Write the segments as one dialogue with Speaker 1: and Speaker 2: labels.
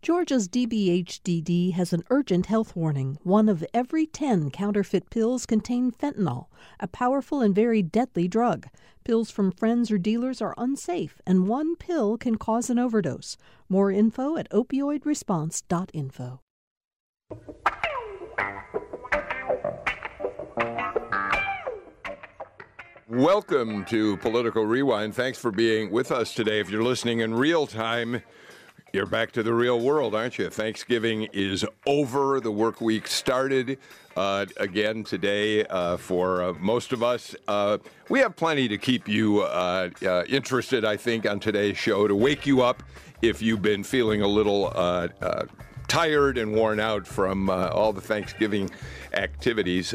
Speaker 1: Georgia's DBHDD has an urgent health warning. One of every 10 counterfeit pills contain fentanyl, a powerful and very deadly drug. Pills from friends or dealers are unsafe, and one pill can cause an overdose. More info at opioidresponse.info.
Speaker 2: Welcome to Political Rewind. Thanks for being with us today. If you're listening in real time, you're back to the real world, aren't you? Thanksgiving is over. The work week started uh, again today uh, for uh, most of us. Uh, we have plenty to keep you uh, uh, interested, I think, on today's show to wake you up if you've been feeling a little tired and worn out from all the Thanksgiving activities.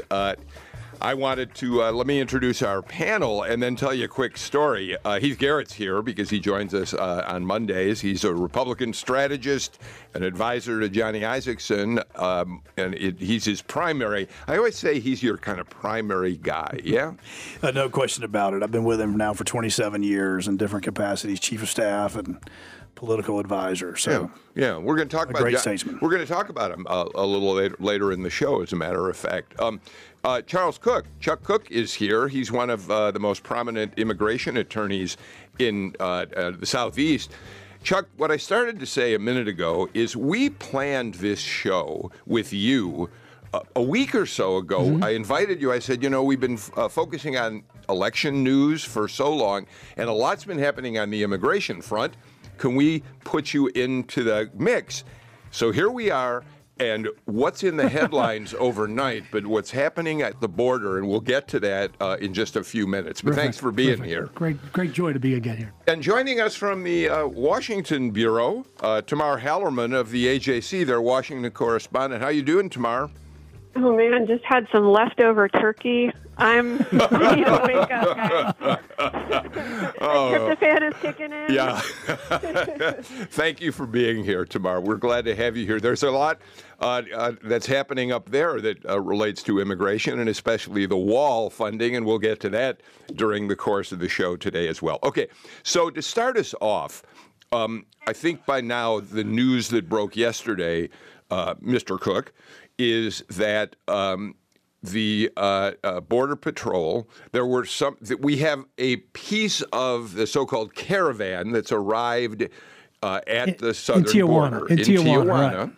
Speaker 2: I wanted to uh, let me introduce our panel and then tell you a quick story. Uh, Heath Garrett's here because he joins us uh, on Mondays. He's a Republican strategist, an advisor to Johnny Isakson, um, and it, he's his primary. I always say he's your kind of primary guy. Yeah,
Speaker 3: uh, no question about it. I've been with him now for 27 years in different capacities, chief of staff and political advisor. So
Speaker 2: yeah, yeah. we're going to talk about
Speaker 3: great statesman.
Speaker 2: We're going to talk about him uh, a little later, later in the show, as a matter of fact. Um, uh, Charles Cook, Chuck Cook is here. He's one of uh, the most prominent immigration attorneys in uh, uh, the Southeast. Chuck, what I started to say a minute ago is we planned this show with you uh, a week or so ago. Mm-hmm. I invited you. I said, you know, we've been uh, focusing on election news for so long, and a lot's been happening on the immigration front. Can we put you into the mix? So here we are and what's in the headlines overnight, but what's happening at the border, and we'll get to that uh, in just a few minutes. But Perfect. thanks for being
Speaker 4: Perfect.
Speaker 2: here.
Speaker 4: Great, great joy to be again here.
Speaker 2: And joining us from the uh, Washington bureau, uh, Tamar Hallerman of the AJC, their Washington correspondent. How you doing, Tamar?
Speaker 5: Oh man, just had some leftover turkey. I'm I need to wake up, guys. oh. Tryptophan is kicking in.
Speaker 2: Yeah. Thank you for being here, Tamar. We're glad to have you here. There's a lot uh, uh, that's happening up there that uh, relates to immigration and especially the wall funding, and we'll get to that during the course of the show today as well. Okay, so to start us off, um, I think by now the news that broke yesterday, uh, Mr. Cook, is that um, the uh, uh, Border Patrol, there were some, that we have a piece of the so called caravan that's arrived uh, at in, the southern
Speaker 4: in Tijuana,
Speaker 2: border.
Speaker 4: In, in Tijuana. Tijuana.
Speaker 2: Right.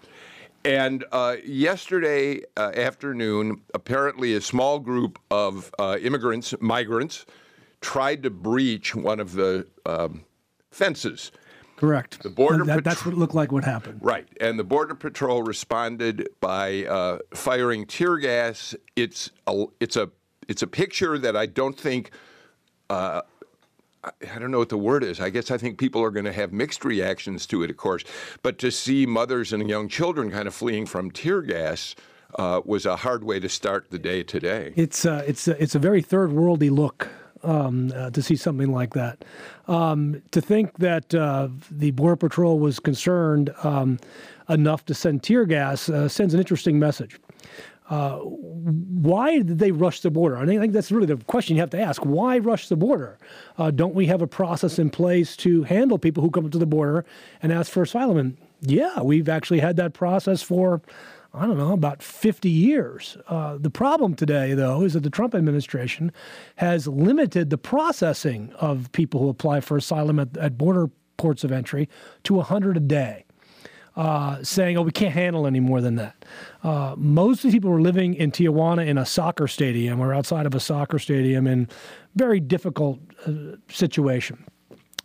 Speaker 2: And uh, yesterday uh, afternoon, apparently a small group of uh, immigrants, migrants, tried to breach one of the um, fences
Speaker 4: Correct.
Speaker 2: The border
Speaker 4: that, that's what it looked like what happened.
Speaker 2: Right, and the border patrol responded by uh, firing tear gas. It's a it's a it's a picture that I don't think. Uh, I don't know what the word is. I guess I think people are going to have mixed reactions to it, of course. But to see mothers and young children kind of fleeing from tear gas uh, was a hard way to start the day today.
Speaker 4: It's uh, it's a, it's a very third worldy look um, uh, to see something like that. Um, to think that uh, the Border Patrol was concerned um, enough to send tear gas uh, sends an interesting message. Uh, why did they rush the border? I think that's really the question you have to ask. Why rush the border? Uh, don't we have a process in place to handle people who come to the border and ask for asylum? And yeah, we've actually had that process for I don't know, about 50 years. Uh, the problem today, though, is that the Trump administration has limited the processing of people who apply for asylum at, at border ports of entry to 100 a day. Uh, saying, oh, we can't handle any more than that. Uh, most of the people were living in Tijuana in a soccer stadium or outside of a soccer stadium in very difficult uh, situation.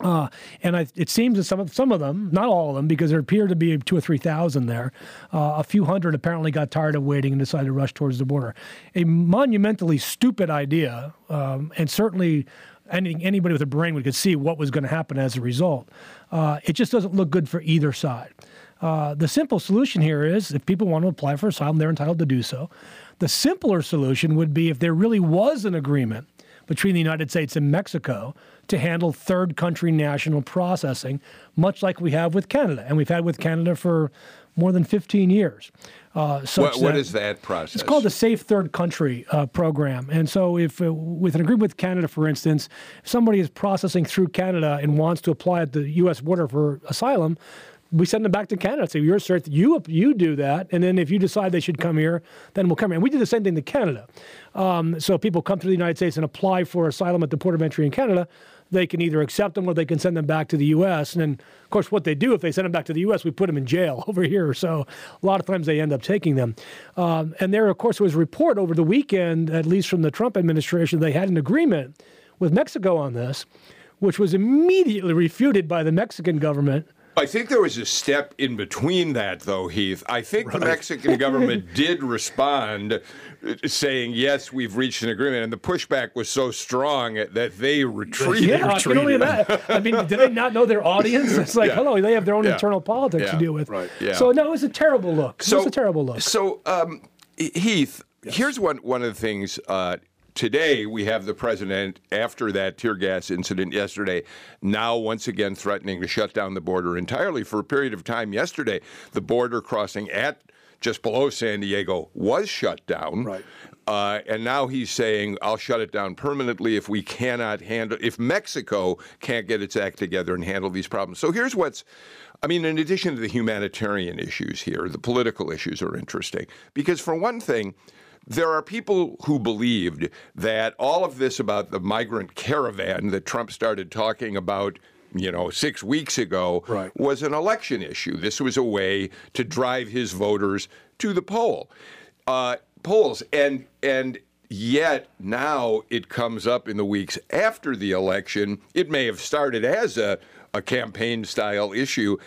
Speaker 4: Uh, and I, it seems that some of some of them, not all of them, because there appear to be two or three thousand there, uh, a few hundred apparently got tired of waiting and decided to rush towards the border. A monumentally stupid idea, um, and certainly any, anybody with a brain would could see what was going to happen as a result. Uh, it just doesn't look good for either side. Uh, the simple solution here is if people want to apply for asylum, they're entitled to do so. The simpler solution would be if there really was an agreement between the United States and Mexico to handle third country national processing, much like we have with Canada. And we've had with Canada for more than 15 years.
Speaker 2: Uh, what, what is that process?
Speaker 4: It's called the Safe Third Country uh, Program. And so, if uh, with an agreement with Canada, for instance, if somebody is processing through Canada and wants to apply at the U.S. border for asylum, we send them back to Canada. So you're cert, you you do that, and then if you decide they should come here, then we'll come here. And we did the same thing to Canada. Um, so people come to the United States and apply for asylum at the port of entry in Canada. They can either accept them or they can send them back to the U.S. And then, of course, what they do if they send them back to the U.S., we put them in jail over here. So a lot of times they end up taking them. Um, and there, of course, was a report over the weekend, at least from the Trump administration, they had an agreement with Mexico on this, which was immediately refuted by the Mexican government.
Speaker 2: I think there was a step in between that, though, Heath. I think right. the Mexican government did respond, uh, saying, yes, we've reached an agreement. And the pushback was so strong that they retreated.
Speaker 4: Yeah,
Speaker 2: retreated.
Speaker 4: only that. I mean, did they not know their audience? It's like, yeah. hello, they have their own yeah. internal politics
Speaker 2: yeah.
Speaker 4: to deal with.
Speaker 2: Right. Yeah.
Speaker 4: So, no, it was a terrible look.
Speaker 2: So,
Speaker 4: it was a terrible look.
Speaker 2: So, um, Heath, yes. here's one, one of the things uh, today we have the president after that tear gas incident yesterday now once again threatening to shut down the border entirely for a period of time. Yesterday the border crossing at just below San Diego was shut down.
Speaker 3: Right.
Speaker 2: Uh, and now he's saying I'll shut it down permanently if we cannot handle if Mexico can't get its act together and handle these problems. So here's what's I mean, in addition to the humanitarian issues here, the political issues are interesting. Because, for one thing, there are people who believed that all of this about the migrant caravan that Trump started talking about you know, six weeks ago
Speaker 3: right.
Speaker 2: was an election issue. This was a way to drive his voters to the poll, uh, polls, and and yet now it comes up in the weeks after the election. It may have started as a a campaign style issue.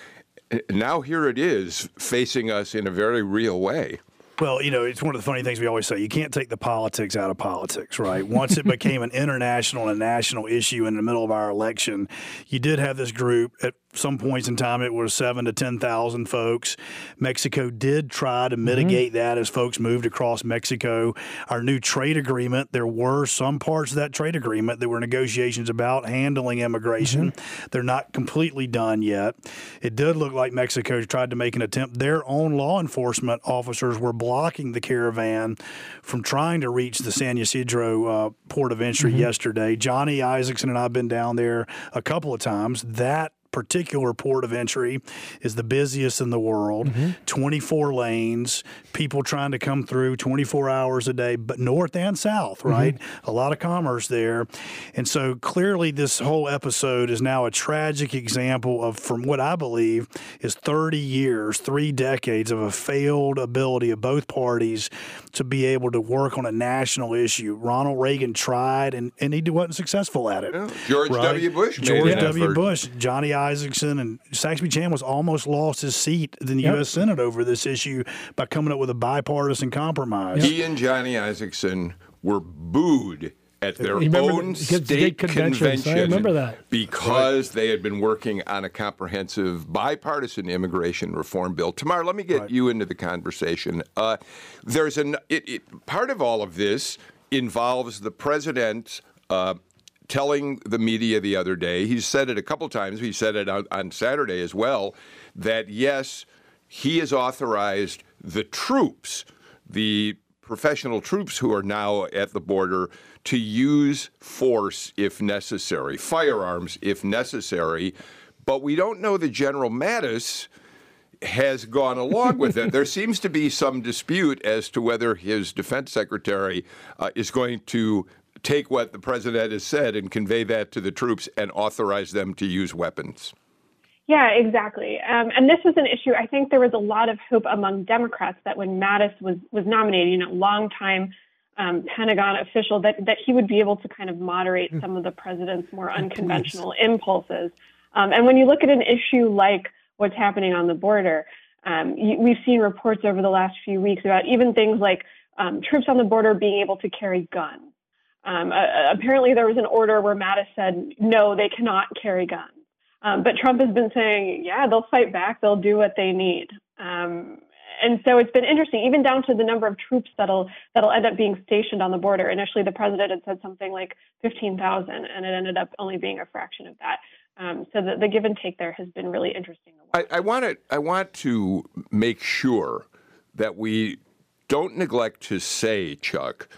Speaker 2: Now here it is facing us in a very real way.
Speaker 3: Well, you know, it's one of the funny things we always say. You can't take the politics out of politics, right? Once it became an international and national issue in the middle of our election, you did have this group at some points in time it was seven to ten thousand folks. Mexico did try to mitigate mm-hmm. that as folks moved across Mexico. Our new trade agreement, there were some parts of that trade agreement that were negotiations about handling immigration. Mm-hmm. They're not completely done yet. It did look like Mexico tried to make an attempt. Their own law enforcement officers were blocking the caravan from trying to reach the San Ysidro uh, port of entry mm-hmm. yesterday. Johnny Isakson and I've been down there a couple of times. That particular port of entry is the busiest in the world. Mm-hmm. 24 lanes, people trying to come through 24 hours a day, but north and south, mm-hmm. right? Mm-hmm. A lot of commerce there. And so clearly, this whole episode is now a tragic example of, from what I believe, is 30 years, three decades of a failed ability of both parties to be able to work on a national issue. Ronald Reagan tried, and, and he wasn't successful at it.
Speaker 2: Yeah. George right? W. Bush
Speaker 3: George W. Bush, Johnny Isakson and Saxby Chambliss almost lost his seat in the yep. U.S. Senate over this issue by coming up with a bipartisan compromise.
Speaker 2: He and Johnny Isakson were booed at their own state convention.
Speaker 4: I remember that.
Speaker 2: Because right. they had been working on a comprehensive bipartisan immigration reform bill. Tamar, let me get right. you into the conversation. Uh, there's an it, it, part of all of this involves the president uh, telling the media the other day, he said it a couple times, he said it on, on Saturday as well, that yes, he has authorized the troops, the professional troops who are now at the border, to use force if necessary, firearms if necessary. But we don't know that General Mattis has gone along with it. There seems to be some dispute as to whether his defense secretary uh, is going to take what the president has said and convey that to the troops and authorize them to use weapons.
Speaker 5: Yeah, exactly. Um, and this was an issue. I think there was a lot of hope among Democrats that when Mattis was was nominated, you know, longtime um, Pentagon official, that that he would be able to kind of moderate hmm. some of the president's more unconventional impulses. Um, and when you look at an issue like what's happening on the border, um, you, we've seen reports over the last few weeks about even things like um, troops on the border being able to carry guns. Um, uh, apparently, there was an order where Mattis said, no, they cannot carry guns. Um, but Trump has been saying, yeah, they'll fight back, they'll do what they need. Um, and so it's been interesting, even down to the number of troops that'll that'll end up being stationed on the border. Initially, the president had said something like 15,000, and it ended up only being a fraction of that. Um, so the, the, give and take there has been really interesting.
Speaker 2: I, I want to I want to make sure that we don't neglect to say, Chuck,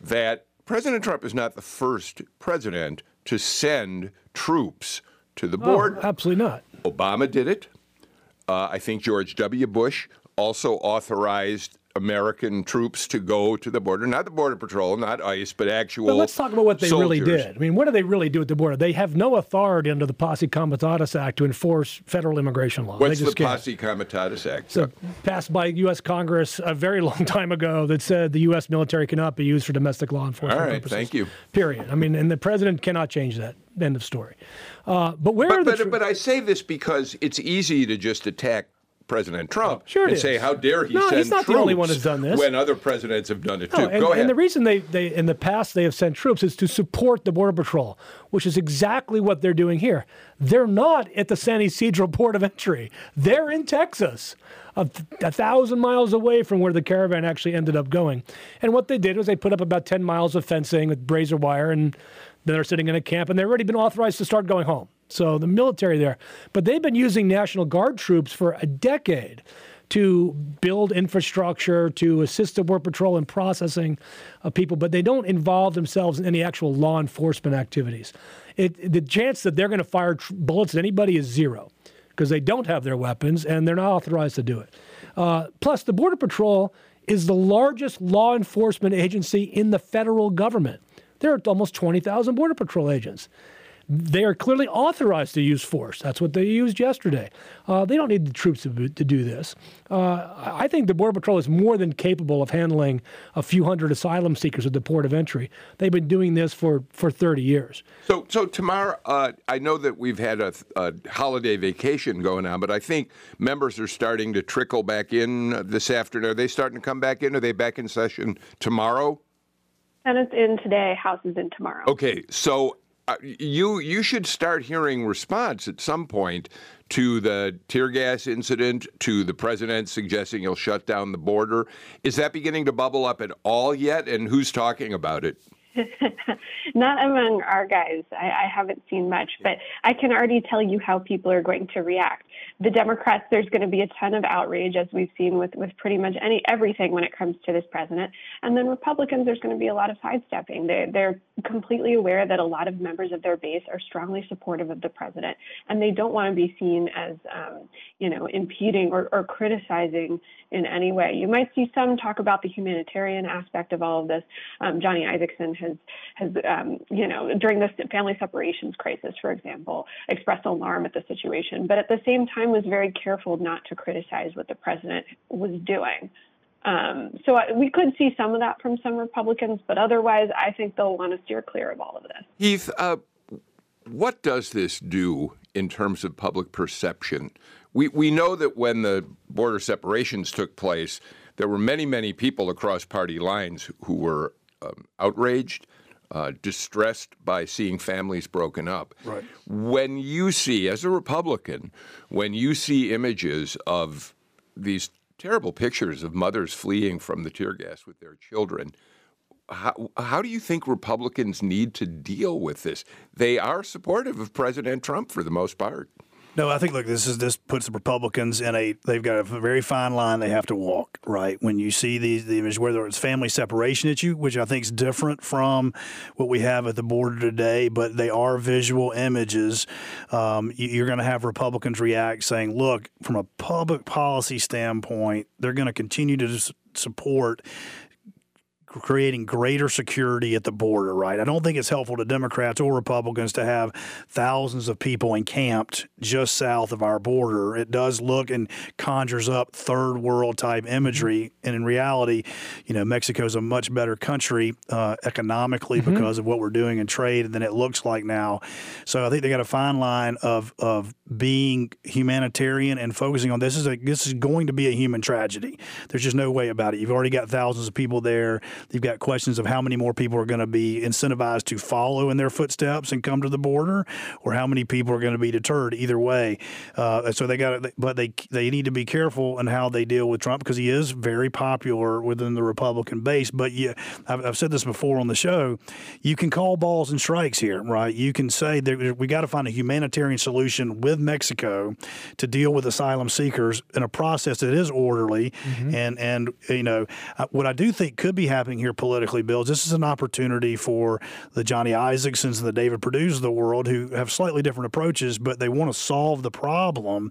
Speaker 2: that President Trump is not the first president to send troops to the border.
Speaker 4: Oh, absolutely not.
Speaker 2: Obama did it. Uh, I think George W. Bush also authorized American troops to go to the border, not the Border Patrol, not ICE, but actual.
Speaker 4: But let's talk about what they
Speaker 2: soldiers.
Speaker 4: really did. I mean, what do they really do at the border? They have no authority under the Posse Comitatus Act to enforce federal immigration law.
Speaker 2: What's
Speaker 4: they
Speaker 2: the
Speaker 4: can't.
Speaker 2: Posse Comitatus Act?
Speaker 4: So passed by U.S. Congress a very long time ago that said the U.S. military cannot be used for domestic law enforcement
Speaker 2: All right,
Speaker 4: purposes.
Speaker 2: thank you.
Speaker 4: Period. I mean, and the president cannot change that. End of story. Uh, but where are the
Speaker 2: but, but I say this because it's easy to just attack President Trump
Speaker 4: oh, Sure
Speaker 2: and
Speaker 4: is.
Speaker 2: say, "How dare he
Speaker 4: No,
Speaker 2: send
Speaker 4: he's not the only one
Speaker 2: troops,"
Speaker 4: who's done this.
Speaker 2: When other presidents have done it too.
Speaker 4: No, and,
Speaker 2: Go ahead.
Speaker 4: and the reason they, they in the past they have sent troops is to support the border patrol, which is exactly what they're doing here. They're not at the San Ysidro port of entry. They're in Texas, a, a thousand miles away from where the caravan actually ended up going. And what they did was they put up about ten miles of fencing with brazier wire, and then they're sitting in a camp, and they've already been authorized to start going home. So the military there, but they've been using National Guard troops for a decade to build infrastructure, to assist the Border Patrol in processing of people, but they don't involve themselves in any actual law enforcement activities. It, the chance that they're going to fire tr- bullets at anybody is zero because they don't have their weapons and they're not authorized to do it. Uh, plus, the Border Patrol is the largest law enforcement agency in the federal government. There are almost 20,000 Border Patrol agents. They are clearly authorized to use force. That's what they used yesterday. Uh, they don't need the troops to, to do this. Uh, I think the Border Patrol is more than capable of handling a few hundred asylum seekers at the port of entry. They've been doing this for, for 30 years.
Speaker 2: So, so Tamar, uh, I know that we've had a, a holiday vacation going on, but I think members are starting to trickle back in this afternoon. Are they starting to come back in? Are they back in session tomorrow?
Speaker 5: Senate's in today, House is in tomorrow.
Speaker 2: Okay, so uh, Uh, you you should start hearing response at some point to the tear gas incident, to the president suggesting he'll shut down the border. Is that beginning to bubble up at all yet? And who's talking about it?
Speaker 5: Not among our guys. I, I haven't seen much, but I can already tell you how people are going to react. The Democrats, there's going to be a ton of outrage, as we've seen with, with pretty much any everything when it comes to this president. And then Republicans, there's going to be a lot of sidestepping. They're, they're completely aware that a lot of members of their base are strongly supportive of the president, and they don't want to be seen as, um, you know, impeding or, or criticizing in any way. You might see some talk about the humanitarian aspect of all of this. Um, Johnny Isakson has has um, you know during this family separations crisis, for example, expressed alarm at the situation, but at the same time was very careful not to criticize what the president was doing. Um, so we could see some of that from some Republicans, but otherwise, I think they'll want to steer clear of all of this.
Speaker 2: Heath, uh, what does this do in terms of public perception? We, we know that when the border separations took place, there were many, many people across party lines who were um, outraged, uh, distressed by seeing families broken up.
Speaker 3: Right.
Speaker 2: When you see, as a Republican, when you see images of these terrible pictures of mothers fleeing from the tear gas with their children, how, how do you think Republicans need to deal with this? They are supportive of President Trump for the most part.
Speaker 3: No, I think look, this is this puts the Republicans in a they've got a very fine line they have to walk. Right when you see these the image, whether it's family separation issue, which I think is different from what we have at the border today, but they are visual images. Um, you- you're going to have Republicans react saying, "Look, from a public policy standpoint, they're going to continue to support." Creating greater security at the border, right? I don't think it's helpful to Democrats or Republicans to have thousands of people encamped just south of our border. It does look and conjures up third world type imagery. And in reality, you know, Mexico's a much better country uh, economically because of what we're doing in trade than it looks like now. So I think they got a fine line of of being humanitarian and focusing on this is a this is going to be a human tragedy. There's just no way about it. You've already got thousands of people there. You've got questions of how many more people are going to be incentivized to follow in their footsteps and come to the border, or how many people are going to be deterred. Either way, uh, so they got, but they they need to be careful in how they deal with Trump because he is very popular within the Republican base. But you, I've, I've said this before on the show, you can call balls and strikes here, right? You can say that we got to find a humanitarian solution with Mexico to deal with asylum seekers in a process that is orderly, and and you know what I do think could be happening happening here politically, Bill. This is an opportunity for the Johnny Isaksons and the David Perdue's of the world who have slightly different approaches, but they want to solve the problem.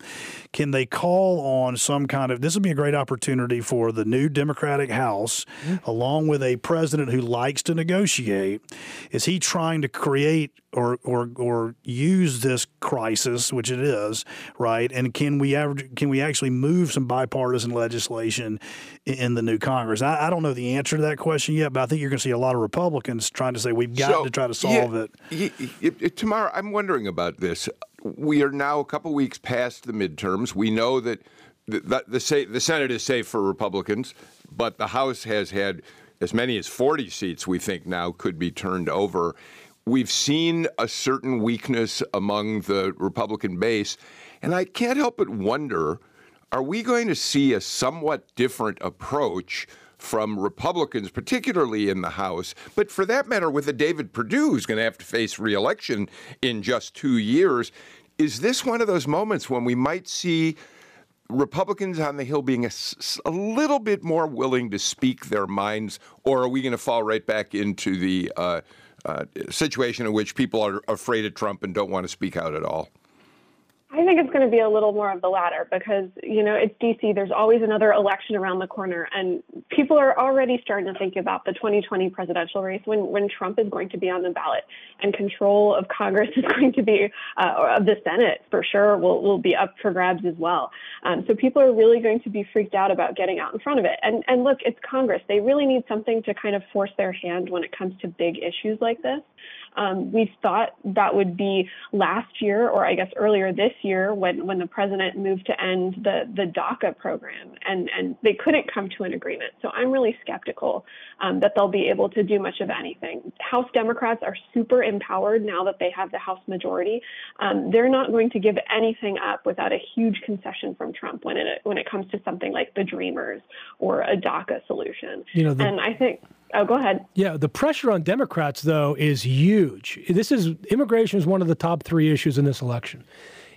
Speaker 3: Can they call on some kind of this would be a great opportunity for the new Democratic House, mm-hmm. along with a president who likes to negotiate? Is he trying to create or or or use this crisis, which it is, right? And can we ever, can we actually move some bipartisan legislation in the new Congress? I, I, don't know the answer to that question yet, but I think you're going to see a lot of Republicans trying to say we've got so, to try to solve
Speaker 2: yeah, it. Yeah, Tamara, I'm wondering about this. We are now a couple weeks past the midterms. We know that the, the, the, the Senate is safe for Republicans, but the House has had as many as 40 seats we think now could be turned over. We've seen a certain weakness among the Republican base, and I can't help but wonder are we going to see a somewhat different approach from Republicans, particularly in the House, but for that matter, with a David Perdue who's going to have to face reelection in just two years? Is this one of those moments when we might see Republicans on the Hill being a, a, little bit more willing to speak their minds, or are we going to fall right back into the uh, uh, situation in which people are afraid of Trump and don't want to speak out at all?
Speaker 5: I think it's going to be a little more of the latter because, you know, it's DC. There's always another election around the corner. And people are already starting to think about the 2020 presidential race when, when Trump is going to be on the ballot and control of Congress is going to be, uh, of the Senate for sure, will, will be up for grabs as well. Um, so people are really going to be freaked out about getting out in front of it. And, and look, it's Congress. They really need something to kind of force their hand when it comes to big issues like this. Um, we thought that would be last year, or I guess earlier this year, when, when the president moved to end the, the DACA program, and, and they couldn't come to an agreement. So I'm really skeptical um, that they'll be able to do much of anything. House Democrats are super empowered now that they have the House majority. Um, they're not going to give anything up without a huge concession from Trump when it when it comes to something like the Dreamers or a DACA solution. You know, the- and I think Oh, go ahead.
Speaker 4: Yeah, the pressure on Democrats, though, is huge. This is immigration is one of the top three issues in this election.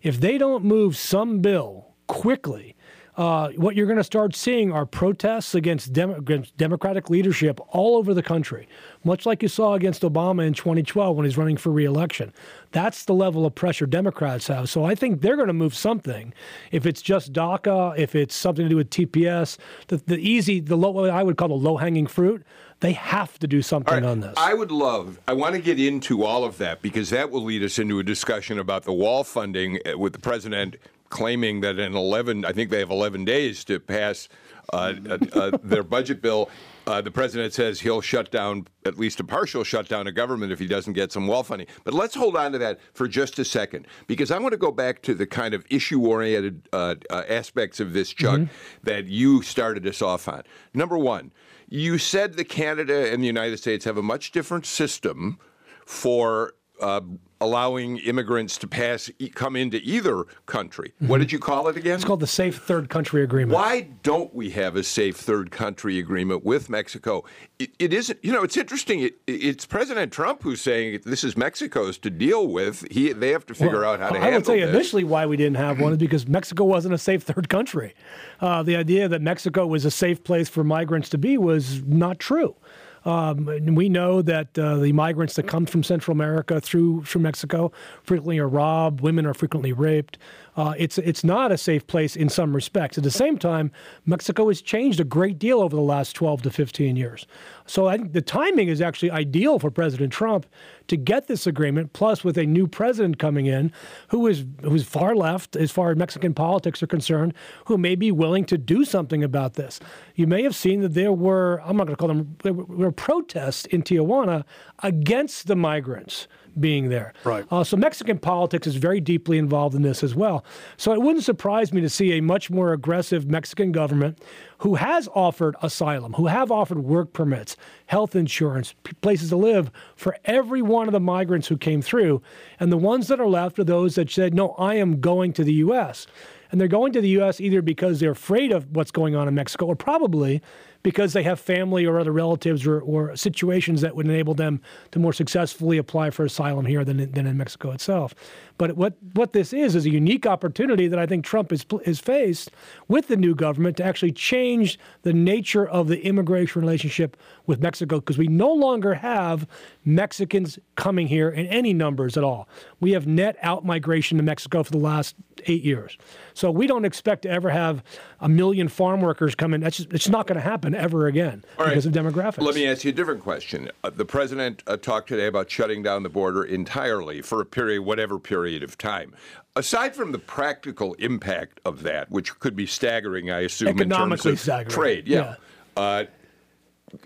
Speaker 4: If they don't move some bill quickly, uh, what you're going to start seeing are protests against, Dem- against, Democratic leadership all over the country, much like you saw against Obama in 2012 when he's running for reelection. That's the level of pressure Democrats have. So I think they're going to move something. If it's just DACA, if it's something to do with TPS, the, the easy, the low, what I would call the low hanging fruit, they have to do something right. on this.
Speaker 2: I would love, I want to get into all of that because that will lead us into a discussion about the wall funding uh, with the president claiming that in 11, I think they have 11 days to pass uh, uh, uh, their budget bill. Uh, the president says he'll shut down at least a partial shutdown of government if he doesn't get some wall funding. But let's hold on to that for just a second because I want to go back to the kind of issue-oriented uh, uh, aspects of this, Chuck, mm-hmm. that you started us off on. Number one, you said that Canada and the United States have a much different system for uh, allowing immigrants to pass come into either country. Mm-hmm. What did you call it again?
Speaker 4: It's called the Safe Third Country Agreement.
Speaker 2: Why don't we have a Safe Third Country Agreement with Mexico? it, it isn't. You know, it's interesting. It, it's President Trump who's saying this is Mexico's to deal with. He they have to figure well, out how to. I
Speaker 4: will tell you
Speaker 2: this.
Speaker 4: initially why we didn't have one is because Mexico wasn't a safe third country. Uh, the idea that Mexico was a safe place for migrants to be was not true. Um, we know that uh, the migrants that come from Central America through through Mexico frequently are robbed. Women are frequently raped. Uh, it's it's not a safe place in some respects. At the same time, Mexico has changed a great deal over the last 12 to 15 years. So I think the timing is actually ideal for President Trump to get this agreement. Plus, with a new president coming in, who is who's far left as far as Mexican politics are concerned, who may be willing to do something about this. You may have seen that there were I'm not going to call them there were protests in Tijuana against the migrants being there.
Speaker 3: Right. Uh,
Speaker 4: so Mexican politics is very deeply involved in this as well. So it wouldn't surprise me to see a much more aggressive Mexican government who has offered asylum, who have offered work permits, health insurance, places to live for every one of the migrants who came through. And the ones that are left are those that said, no, I am going to the U.S. And they're going to the U.S. either because they're afraid of what's going on in Mexico or probably because they have family or other relatives or, or situations that would enable them to more successfully apply for asylum here than, than in Mexico itself. But what, what this is is a unique opportunity that I think Trump is, is faced with the new government to actually change the nature of the immigration relationship with Mexico because we no longer have Mexicans coming here in any numbers at all. We have net out migration to Mexico for the last eight years. So we don't expect to ever have a million farm workers come in. That's just, it's not going to happen ever again
Speaker 2: All
Speaker 4: because
Speaker 2: right.
Speaker 4: of demographics.
Speaker 2: Let me ask you a different question. Uh, the president uh, talked today about shutting down the border entirely for a period, whatever period of time. Aside from the practical impact of that, which could be staggering, I assume, in terms
Speaker 4: Economically
Speaker 2: of
Speaker 4: staggering,
Speaker 2: trade, yeah. Uh,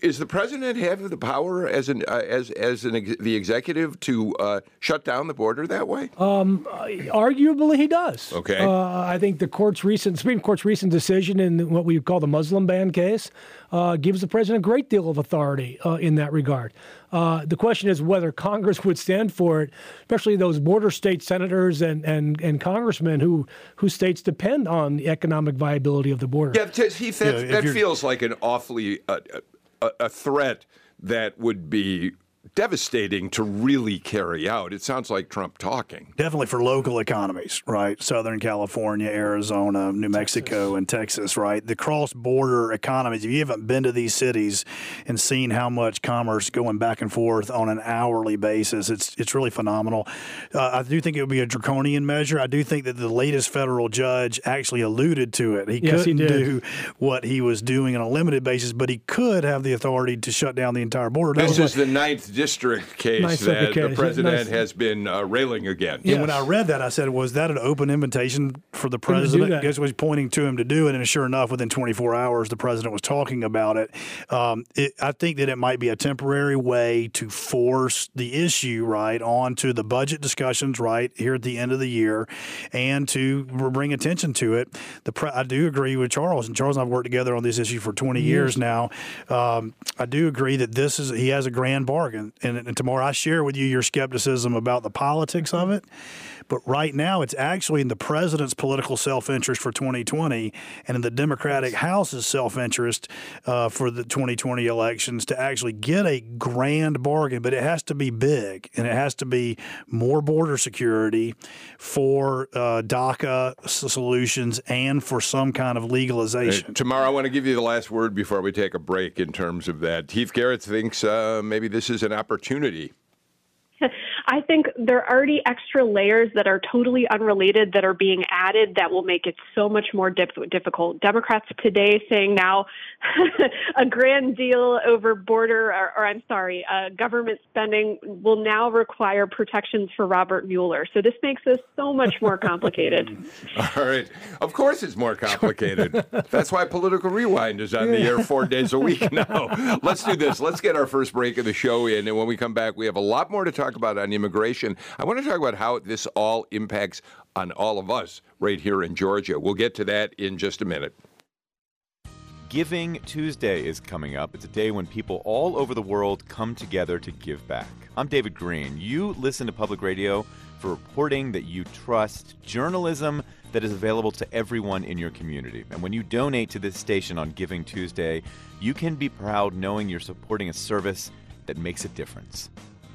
Speaker 2: is the president have the power as an uh, as as an ex- the executive to uh, shut down the border that way?
Speaker 4: Arguably, he does.
Speaker 2: Okay.
Speaker 4: Uh, I think the court's recent Supreme Court's recent decision in what we call the Muslim ban case uh, gives the president a great deal of authority uh, in that regard. Uh, the question is whether Congress would stand for it, especially those border state senators and, and, and congressmen who whose states depend on the economic viability of the border.
Speaker 2: Yeah, he, that,
Speaker 3: Yeah,
Speaker 2: that feels like an awfully uh, a, a threat that would be devastating to really carry out. It sounds like Trump talking.
Speaker 3: Definitely for local economies, right? Southern California, Arizona, New Mexico, and Texas, right? The cross border economies. If you haven't been to these cities and seen how much commerce going back and forth on an hourly basis, it's it's really phenomenal. Uh, I do think it would be a draconian measure. I do think that the latest federal judge actually alluded to it. He
Speaker 4: Yes,
Speaker 3: couldn't
Speaker 4: did.
Speaker 3: do what he was doing on a limited basis, but he could have the authority to shut down the entire border. That
Speaker 2: This
Speaker 3: was
Speaker 2: is the ninth district case
Speaker 4: Ninth
Speaker 2: that
Speaker 4: Circuit
Speaker 2: the president
Speaker 4: Nice.
Speaker 2: has been uh, railing against.
Speaker 3: And when I read that, I said, "Was that an open invitation for the
Speaker 4: him to do
Speaker 3: president?"
Speaker 4: that.
Speaker 3: Guess was pointing to him to do it, and sure enough, within 24 hours, the president was talking about it. Um, it I think that it might be a temporary way to force the issue right onto the budget discussions right here at the end of the year, and to bring attention to it. The pre- I do agree with Charles, and Charles and I've worked together on this issue for 20 years now. Um, I do agree that this is he has a grand bargain, and, and Tamar I share with you your skepticism about the politics of it. But right now, it's actually in the president's political self interest for 2020 and in the Democratic House's self interest uh, for the 2020 elections to actually get a grand bargain. But it has to be big and it has to be more border security for uh, DACA solutions and for some kind of legalization.
Speaker 2: Tamar, I want to give you the last word before we take a break in terms of that. Heath Garrett thinks uh, maybe this is an opportunity.
Speaker 5: I think there are already extra layers that are totally unrelated that are being added that will make it so much more dif- difficult. Democrats today saying now a grand deal over border, or, or I'm sorry, uh, government spending will now require protections for Robert Mueller. So this makes this so much more complicated.
Speaker 2: All right. Of course, it's more complicated. That's why Political Rewind is on the air four days a week now. Let's do this. Let's get our first break of the show in. And when we come back, we have a lot more to talk about on immigration. I want to talk about how this all impacts on all of us right here in Georgia. We'll get to that in just a minute.
Speaker 6: Giving Tuesday is coming up. It's a day when people all over the world come together to give back. I'm David Greene. You listen to public radio for reporting that you trust, journalism that is available to everyone in your community. And when you donate to this station on Giving Tuesday, you can be proud knowing you're supporting a service that makes a difference.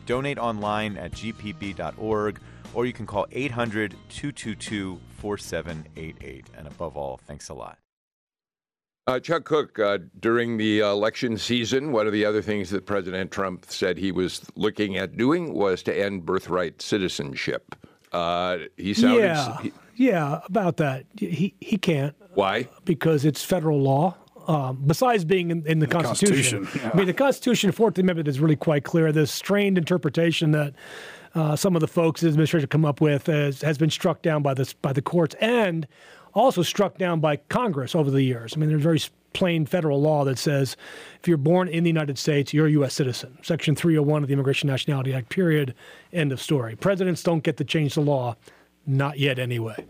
Speaker 6: Donate online at gpb.org or you can call 800 222 4788. And above all, thanks a lot.
Speaker 2: Uh, Chuck Cook, uh, during the election season, one of the other things that President Trump said he was looking at doing was to end birthright citizenship. Uh, he sounded.
Speaker 4: yeah,
Speaker 2: he-
Speaker 4: yeah, about that. He he can't
Speaker 2: why?
Speaker 4: because it's federal law. Um, besides being in, in the, Constitution,
Speaker 3: Constitution,
Speaker 4: I mean, the Constitution, Fourth Amendment is really quite clear. This strained interpretation that uh, some of the folks in the administration come up with has, has been struck down by this by the courts and also struck down by Congress over the years. I mean, there's very plain federal law that says if you're born in the United States, you're a U.S. citizen. Section 301 of the Immigration Nationality Act. Period. End of story. Presidents don't get to change the law, not yet anyway.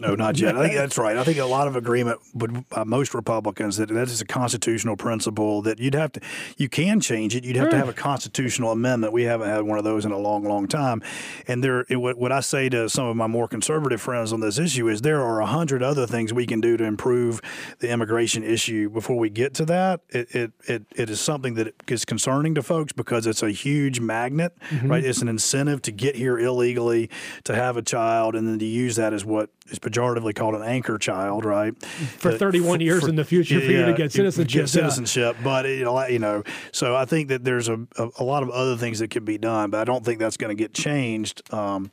Speaker 3: No, not yet. I think that's right. I think a lot of agreement with uh, most Republicans that that is a constitutional principle that you'd have to, you can change it. You'd have to have a constitutional amendment. We haven't had one of those in a long, long time. And there, it, what, what I say to some of my more conservative friends on this issue is there are a hundred other things we can do to improve the immigration issue. Before we get to that, it it, it, it is something that is concerning to folks because it's a huge magnet, right? It's an incentive to get here illegally, to have a child, and then to use that as what is pejoratively called an anchor child, right?
Speaker 4: For 31 years in the future for you to get citizenship,
Speaker 3: Get
Speaker 4: yeah.
Speaker 3: citizenship, but it, you know, so I think that there's a, a, a lot of other things that can be done, but I don't think that's going to get changed. Um,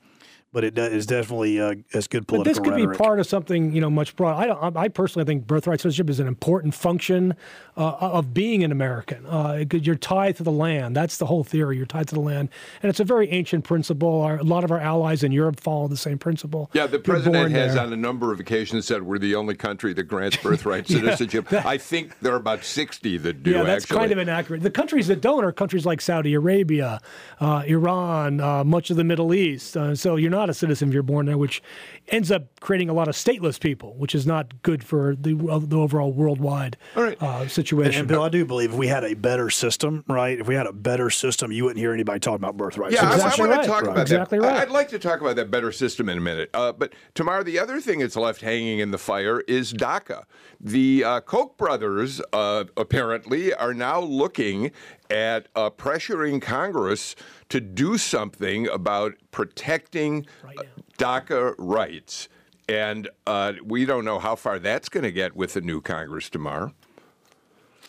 Speaker 3: but it is definitely uh, as good
Speaker 4: But this could
Speaker 3: rhetoric.
Speaker 4: be part of something, you know, much broader. I, don't, I personally think birthright citizenship is an important function uh, of being an American. Uh, you're tied to the land. That's the whole theory. You're tied to the land, and it's a very ancient principle. Our, a lot of our allies in Europe follow the same principle.
Speaker 2: Yeah, the president has
Speaker 4: there.
Speaker 2: on a number of occasions said we're the only country that grants birthright citizenship. I think there are about 60 that do,
Speaker 4: Yeah, that's
Speaker 2: actually.
Speaker 4: kind of inaccurate. The countries that don't are countries like Saudi Arabia, uh, Iran, uh, much of the Middle East. Uh, so you're not a citizen if you're born there, which ends up creating a lot of stateless people, which is not good for the, uh, the overall worldwide
Speaker 2: All right.
Speaker 4: uh, situation.
Speaker 3: and Bill, I do believe if we had a better system, right? If we had a better system, you wouldn't hear anybody talking about birthright.
Speaker 2: Yeah, I- I,
Speaker 4: exactly
Speaker 2: want to talk
Speaker 4: Right.
Speaker 2: about
Speaker 4: Exactly
Speaker 2: that.
Speaker 4: Right.
Speaker 2: I'd like to talk about that better system in a minute. Uh, but Tamar, the other thing that's left hanging in the fire is DACA. The uh, Koch brothers uh, apparently are now looking at uh, pressuring Congress to do something about protecting uh, DACA rights. And uh, we don't know how far that's going to get with the new Congress tomorrow.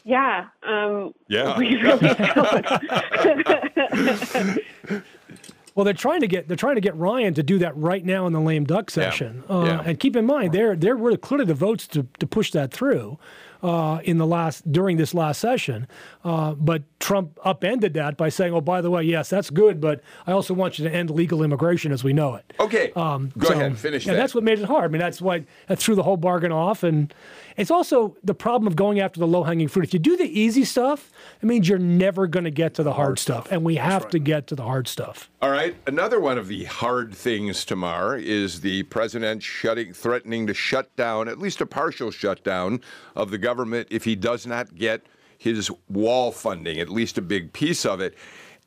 Speaker 5: Yeah. Um,
Speaker 2: Yeah.
Speaker 5: We really don't.
Speaker 4: Well, they're trying to get they're trying to get Ryan to do that right now in the lame duck session. Uh,
Speaker 2: Yeah.
Speaker 4: And keep in mind, there there were clearly the votes to, to push that through uh, in the last during this last session. Uh, but Trump upended that by saying, "Oh, by the way, yes, that's good, but I also want you to end legal immigration as we know it."
Speaker 2: Okay.
Speaker 4: Um,
Speaker 2: Go
Speaker 4: so-
Speaker 2: ahead. Finish
Speaker 4: yeah,
Speaker 2: that.
Speaker 4: that's what made it hard. I mean, that's why that threw the whole bargain off, and it's also the problem of going after the low-hanging fruit. If you do the easy stuff, it means you're never going to get to the hard, stuff, and we have to get to the hard stuff.
Speaker 2: All right. Another one of the hard things tomorrow is the president shutting, threatening to shut down, at least a partial shutdown of the government if he does not get his wall funding, at least a big piece of it.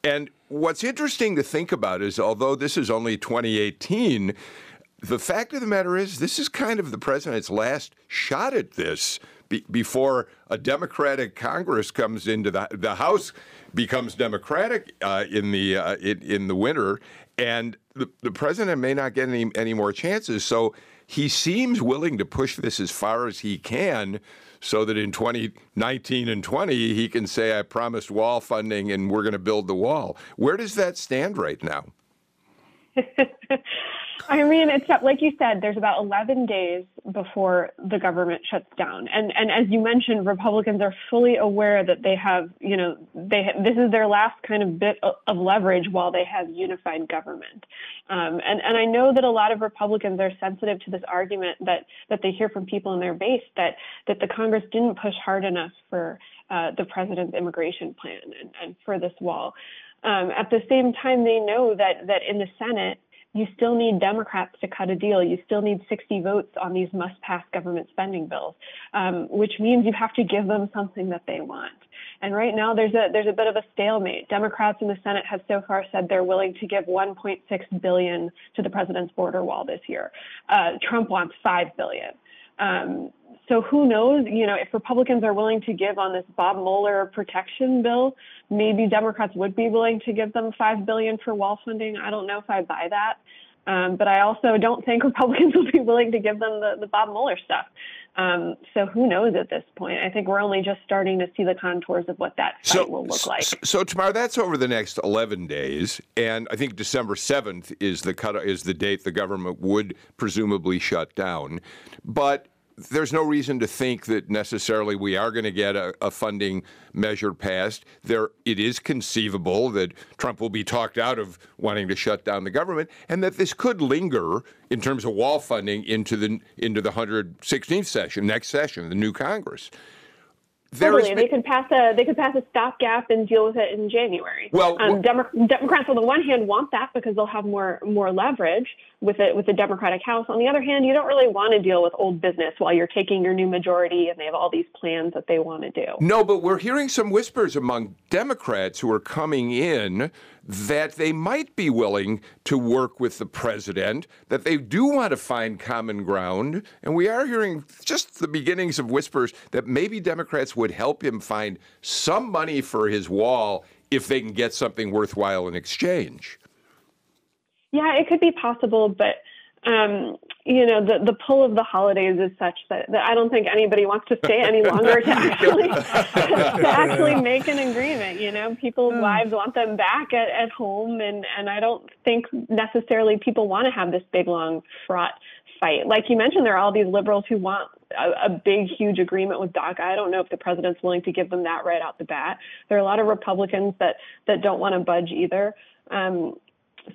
Speaker 2: And what's interesting to think about is, although this is only 2018, the fact of the matter is, this is kind of the president's last shot at this be, before a Democratic Congress comes into the the House becomes Democratic uh, in the uh, in, in the winter, and the, the president may not get any any more chances. So he seems willing to push this as far as he can. So that in 2019 and 20, he can say, I promised wall funding and we're going to build the wall. Where does that stand right now?
Speaker 5: I mean, it's like you said. There's about 11 days before the government shuts down, and and as you mentioned, Republicans are fully aware that they have, you know, they this is their last kind of bit of, leverage while they have unified government, um, and and I know that a lot of Republicans are sensitive to this argument that that they hear from people in their base that that the Congress didn't push hard enough for uh, the president's immigration plan and, and for this wall. Um, at the same time, they know that that in the Senate you still need Democrats to cut a deal. You still need 60 votes on these must pass government spending bills, um, which means you have to give them something that they want. And right now there's a there's a bit of a stalemate. Democrats in the Senate have so far said they're willing to give 1.6 billion to the president's border wall this year. Uh, Trump wants 5 billion. Um, so who knows? You know, if Republicans are willing to give on this Bob Mueller protection bill, maybe Democrats would be willing to give them five billion for wall funding. I don't know if I buy that, um, but I also don't think Republicans will be willing to give them the, the Bob Mueller stuff. Um, so who knows at this point? I think we're only just starting to see the contours of what that fight will look like.
Speaker 2: So, so tomorrow, that's over the next 11 days, and I think December 7th is the cut is the date the government would presumably shut down. But there's no reason to think that necessarily we are going to get a, a funding measure passed. There, it is conceivable that Trump will be talked out of wanting to shut down the government, and that this could linger in terms of wall funding into the into the 116th session, next session, the new Congress.
Speaker 5: Totally, they could pass a they could pass a stopgap and deal with it in January.
Speaker 2: Well,
Speaker 5: um, Demo- Democrats on the one hand want that because they'll have more more leverage with it with the Democratic House. On the other hand, you don't really want to deal with old business while you're taking your new majority and they have all these plans that they want to do.
Speaker 2: No, but we're hearing some whispers among Democrats who are coming in that they might be willing to work with the president, that they do want to find common ground. And we are hearing just the beginnings of whispers that maybe Democrats would help him find some money for his wall if they can get something worthwhile in exchange.
Speaker 5: Yeah, it could be possible, but um, you know, the, the pull of the holidays is such that, that I don't think anybody wants to stay any longer to actually to actually make an agreement. You know, people's mm. lives want them back at, at home, and and I don't think necessarily people want to have this big long fraught fight. Like you mentioned, there are all these liberals who want a, a, big, huge agreement with DACA. I don't know if the president's willing to give them that right out the bat. There are a lot of Republicans that that don't want to budge either. Um,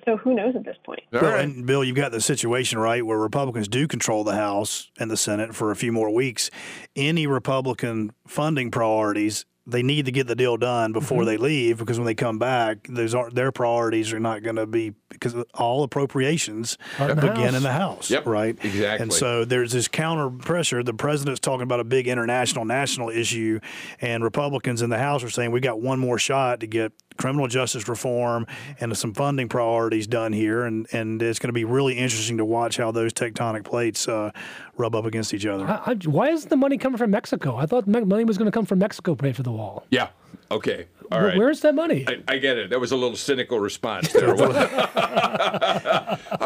Speaker 5: so who knows at this point?
Speaker 3: Well, and Bill, you've got the situation right where Republicans do control the House and the Senate for a few more weeks. Any Republican funding priorities they need to get the deal done before mm-hmm. they leave because when they come back, those aren't their priorities are not going to be because all appropriations in begin in the House,
Speaker 2: yep,
Speaker 3: right?
Speaker 2: Exactly.
Speaker 3: And so there's this counter pressure. The president's talking about a big international national issue, and Republicans in the House are saying we got one more shot to get criminal justice reform and some funding priorities done here, and and it's going to be really interesting to watch how those tectonic plates uh, rub up against each other.
Speaker 4: I, I, why isn't the money coming from Mexico? I thought money was going to come from Mexico to pay for the wall.
Speaker 2: Yeah. Okay. All right.
Speaker 4: Where's that money?
Speaker 2: I, I, get it. That was a little cynical response there. All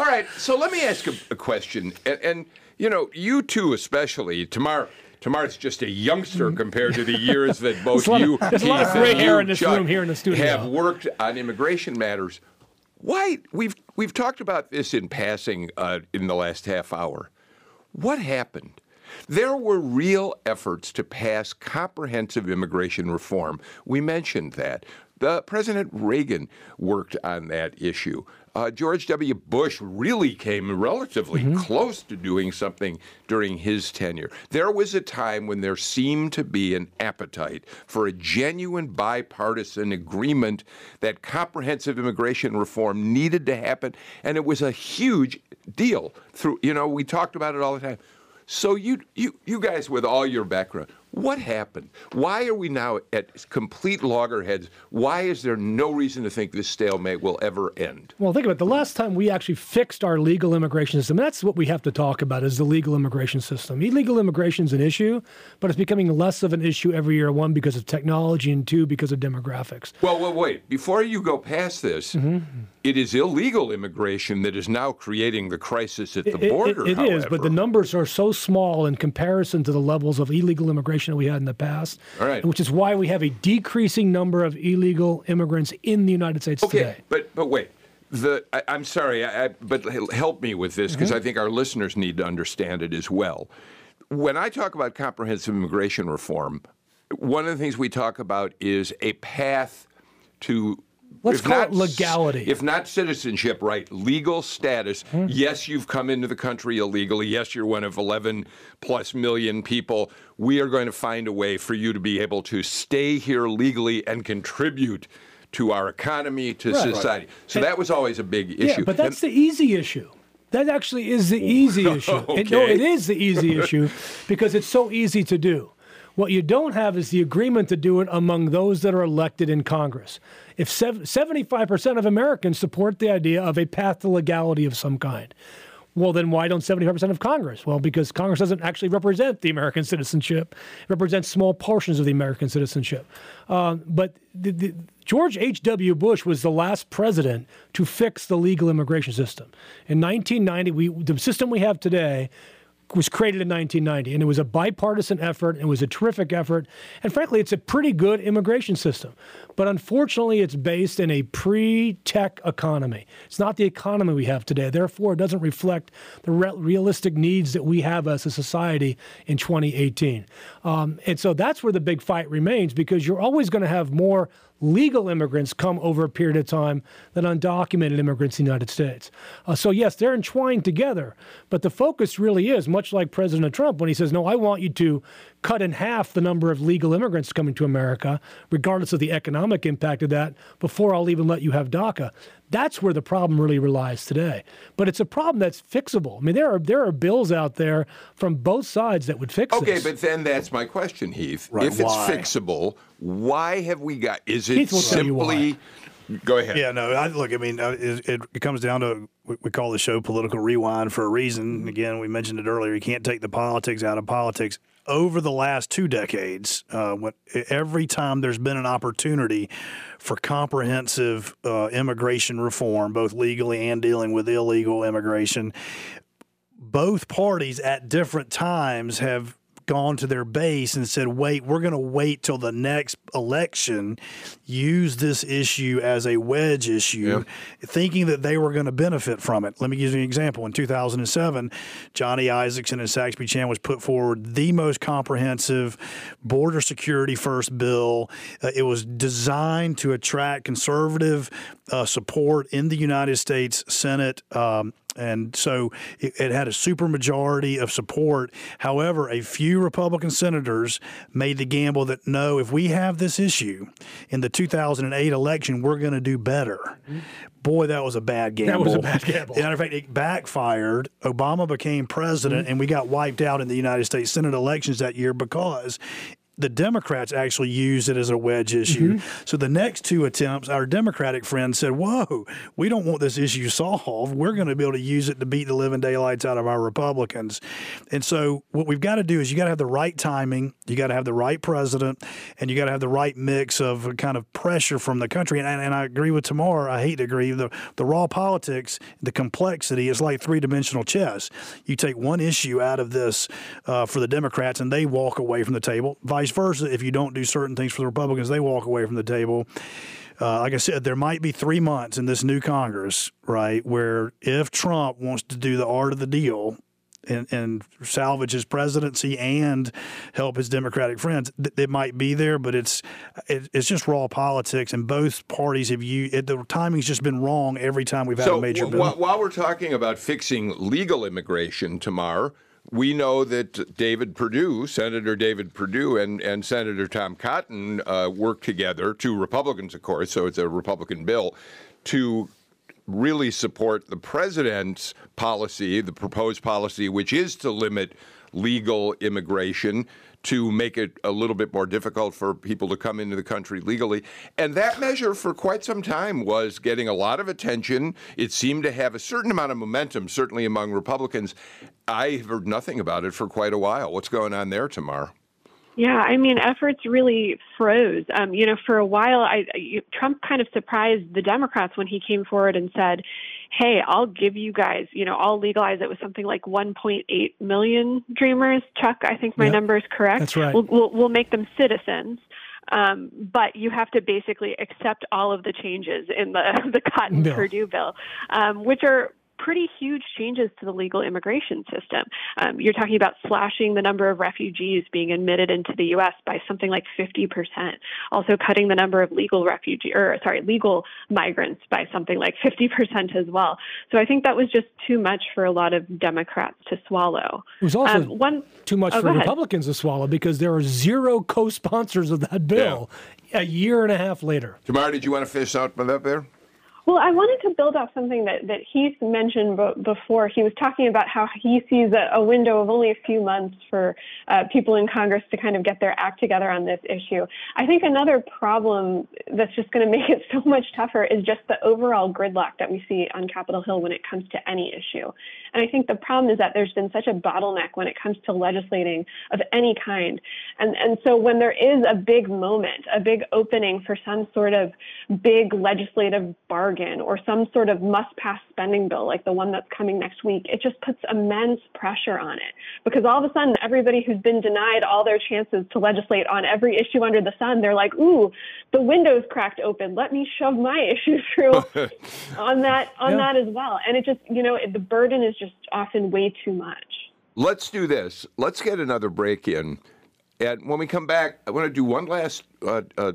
Speaker 2: right. So let me ask a, a question, and, and you know, you two especially, Tamar. Tamar's just a youngster compared to the years that both you,
Speaker 4: of, there's a lot of gray hair in this Chuck, room here in the studio,
Speaker 2: have worked on immigration matters. Why we've we've talked about this in passing uh, in the last half hour. What happened? There were real efforts to pass comprehensive immigration reform. We mentioned that. The President Reagan worked on that issue. Uh, George W. Bush really came relatively mm-hmm. close to doing something during his tenure. There was a time when there seemed to be an appetite for a genuine bipartisan agreement that comprehensive immigration reform needed to happen, and it was a huge deal. Through you know, we talked about it all the time. So you you you guys with all your background, what happened? Why are we now at complete loggerheads? Why is there no reason to think this stalemate will ever end?
Speaker 4: Well, think about it. The last time we actually fixed our legal immigration system, that's what we have to talk about is the legal immigration system. Illegal immigration is an issue, but it's becoming less of an issue every year, one, because of technology, and two, because of demographics.
Speaker 2: Well, well wait. Before you go past this, mm-hmm. it is illegal immigration that is now creating the crisis at the
Speaker 4: it,
Speaker 2: border.
Speaker 4: it, it is, but the numbers are so small in comparison to the levels of illegal immigration that we had in the past.
Speaker 2: All right.
Speaker 4: Which is why we have a decreasing number of illegal immigrants in the United States
Speaker 2: okay,
Speaker 4: today.
Speaker 2: But but wait. The, I, am sorry, I, I, but help me with this because mm-hmm. I think our listeners need to understand it as well. When I talk about comprehensive immigration reform, one of the things we talk about is a path to
Speaker 4: Let's call not, it legality.
Speaker 2: If not citizenship, right? Legal status. Hmm. Yes, you've come into the country illegally. Yes, you're one of 11 plus million people. We are going to find a way for you to be able to stay here legally and contribute to our economy, to right. society. So and, that was always a big issue.
Speaker 4: Yeah, but that's and, the easy issue. That actually is the easy issue.
Speaker 2: okay.
Speaker 4: no, it is the easy issue because it's so easy to do. What you don't have is the agreement to do it among those that are elected in Congress. If 75% of Americans support the idea of a path to legality of some kind, well, then why don't 75% of Congress? Well, because Congress doesn't actually represent the American citizenship. It represents small portions of the American citizenship. Uh, but the, the, George H.W. Bush was the last president to fix the legal immigration system. In 1990, we, the system we have today was created in 1990, and it was a bipartisan effort. It was a terrific effort, and frankly, it's a pretty good immigration system. But unfortunately, it's based in a pre-tech economy. It's not the economy we have today. Therefore, it doesn't reflect the re- realistic needs that we have as a society in 2018. Um, and so that's where the big fight remains, because you're always going to have more legal immigrants come over a period of time than undocumented immigrants in the United States. Uh, so, yes, they're entwined together, but the focus really is much much like President Trump when he says, No, I want you to cut in half the number of legal immigrants coming to America, regardless of the economic impact of that, before I'll even let you have DACA. That's where the problem really relies today. But it's a problem that's fixable. I mean, there are there are bills out there from both sides that would fix it.
Speaker 2: okay,
Speaker 4: this.
Speaker 2: but then that's my question, Heath.
Speaker 3: Right,
Speaker 2: if it's fixable, why have we got? Is it
Speaker 4: Heath will tell you
Speaker 2: simply? Go ahead.
Speaker 3: Yeah, no. I, look, I mean, uh, it, it, it comes down to we, we call the show political rewind for a reason. Again, we mentioned it earlier. You can't take the politics out of politics. Over the last two decades, uh, when, every time there's been an opportunity for comprehensive uh, immigration reform, both legally and dealing with illegal immigration, both parties at different times have gone to their base and said, wait, we're going to wait till the next election, use this issue as a wedge issue, thinking that they were going to benefit from it. Let me give you an example. In 2007, Johnny Isakson and Saxby Chambliss put forward the most comprehensive border security first bill. Uh, it was designed to attract conservative uh, support in the United States Senate. Um, and so it, it had a supermajority of support. However, a few Republican senators made the gamble that no, if we have this issue in the 2008 election, we're going to do better. Boy, that was a bad gamble.
Speaker 4: That was a bad gamble.
Speaker 3: Matter of fact, it backfired. Obama became president,
Speaker 4: Mm-hmm.
Speaker 3: and we got wiped out in the United States Senate elections that year because the Democrats actually used it as a wedge issue.
Speaker 4: Mm-hmm.
Speaker 3: So the next two attempts, our Democratic friends said, Whoa, we don't want this issue solved. We're going to be able to use it to beat the living daylights out of our Republicans. And so what we've got to do is you got to have the right timing, you got to have the right president, and you got to have the right mix of kind of pressure from the country. And, and, and I agree with Tamar. I hate to agree. The, the raw politics, the complexity is like three dimensional chess. You take one issue out of this uh, for the Democrats, and they walk away from the table. Vice versa, if you don't do certain things for the Republicans, they walk away from the table. Uh, like I said, there might be three months in this new Congress, right, where if Trump wants to do the art of the deal and, and salvage his presidency and help his Democratic friends, th- it might be there, but it's it, it's just raw politics, and both parties have you. It, the timing's just been wrong every time we've had
Speaker 2: So
Speaker 3: a major
Speaker 2: wh-
Speaker 3: bill.
Speaker 2: wh- while we're talking about fixing legal immigration, Tamar, we know that David Perdue, Senator David Perdue, and, and Senator Tom Cotton uh, worked together, two Republicans, of course, so it's a Republican bill, to really support the president's policy, the proposed policy, which is to limit legal immigration to make it a little bit more difficult for people to come into the country legally. And that measure for quite some time was getting a lot of attention. It seemed to have a certain amount of momentum, certainly among Republicans. I heard nothing about it for quite a while. What's going on there, Tamar?
Speaker 5: Yeah, I mean, efforts really froze. Um, you know, for a while, I, Trump kind of surprised the Democrats when he came forward and said, "Hey, I'll give you guys, you know, I'll legalize it with something like 1.8 million Dreamers." Chuck, I think my
Speaker 4: Yep.
Speaker 5: number is correct.
Speaker 4: That's right.
Speaker 5: We'll, we'll, we'll make them citizens. Um, but you have to basically accept all of the changes in the the Cotton. Perdue bill, um, which are pretty huge changes to the legal immigration system. Um, you're talking about slashing the number of refugees being admitted into the U.S. by something like 50%. Also cutting the number of legal refugee, or sorry, legal migrants by something like 50% as well. So I think that was just too much for a lot of Democrats to swallow.
Speaker 4: It was also
Speaker 5: Um, one
Speaker 4: too much
Speaker 5: oh,
Speaker 4: for
Speaker 5: go ahead.
Speaker 4: Republicans to swallow because there are zero co-sponsors of that bill a year and a half later.
Speaker 2: Tamar, did you want to fish out with that there?
Speaker 5: Well, I wanted to build off something that, that Heath mentioned b- before. He was talking about how he sees a, a window of only a few months for uh, people in Congress to kind of get their act together on this issue. I think another problem that's just going to make it so much tougher is just the overall gridlock that we see on Capitol Hill when it comes to any issue. And I think the problem is that there's been such a bottleneck when it comes to legislating of any kind. And, and so when there is a big moment, a big opening for some sort of big legislative bargain or some sort of must pass spending bill like the one that's coming next week, it just puts immense pressure on it. Because all of a sudden, everybody who's been denied all their chances to legislate on every issue under the sun, they're like, ooh, the window's cracked open. Let me shove my issue through on that on
Speaker 4: Yeah.
Speaker 5: that as well. And it just, you know, it, the burden is just often way too much.
Speaker 2: Let's do this. Let's get another break in. And when we come back, I want to do one last uh, uh,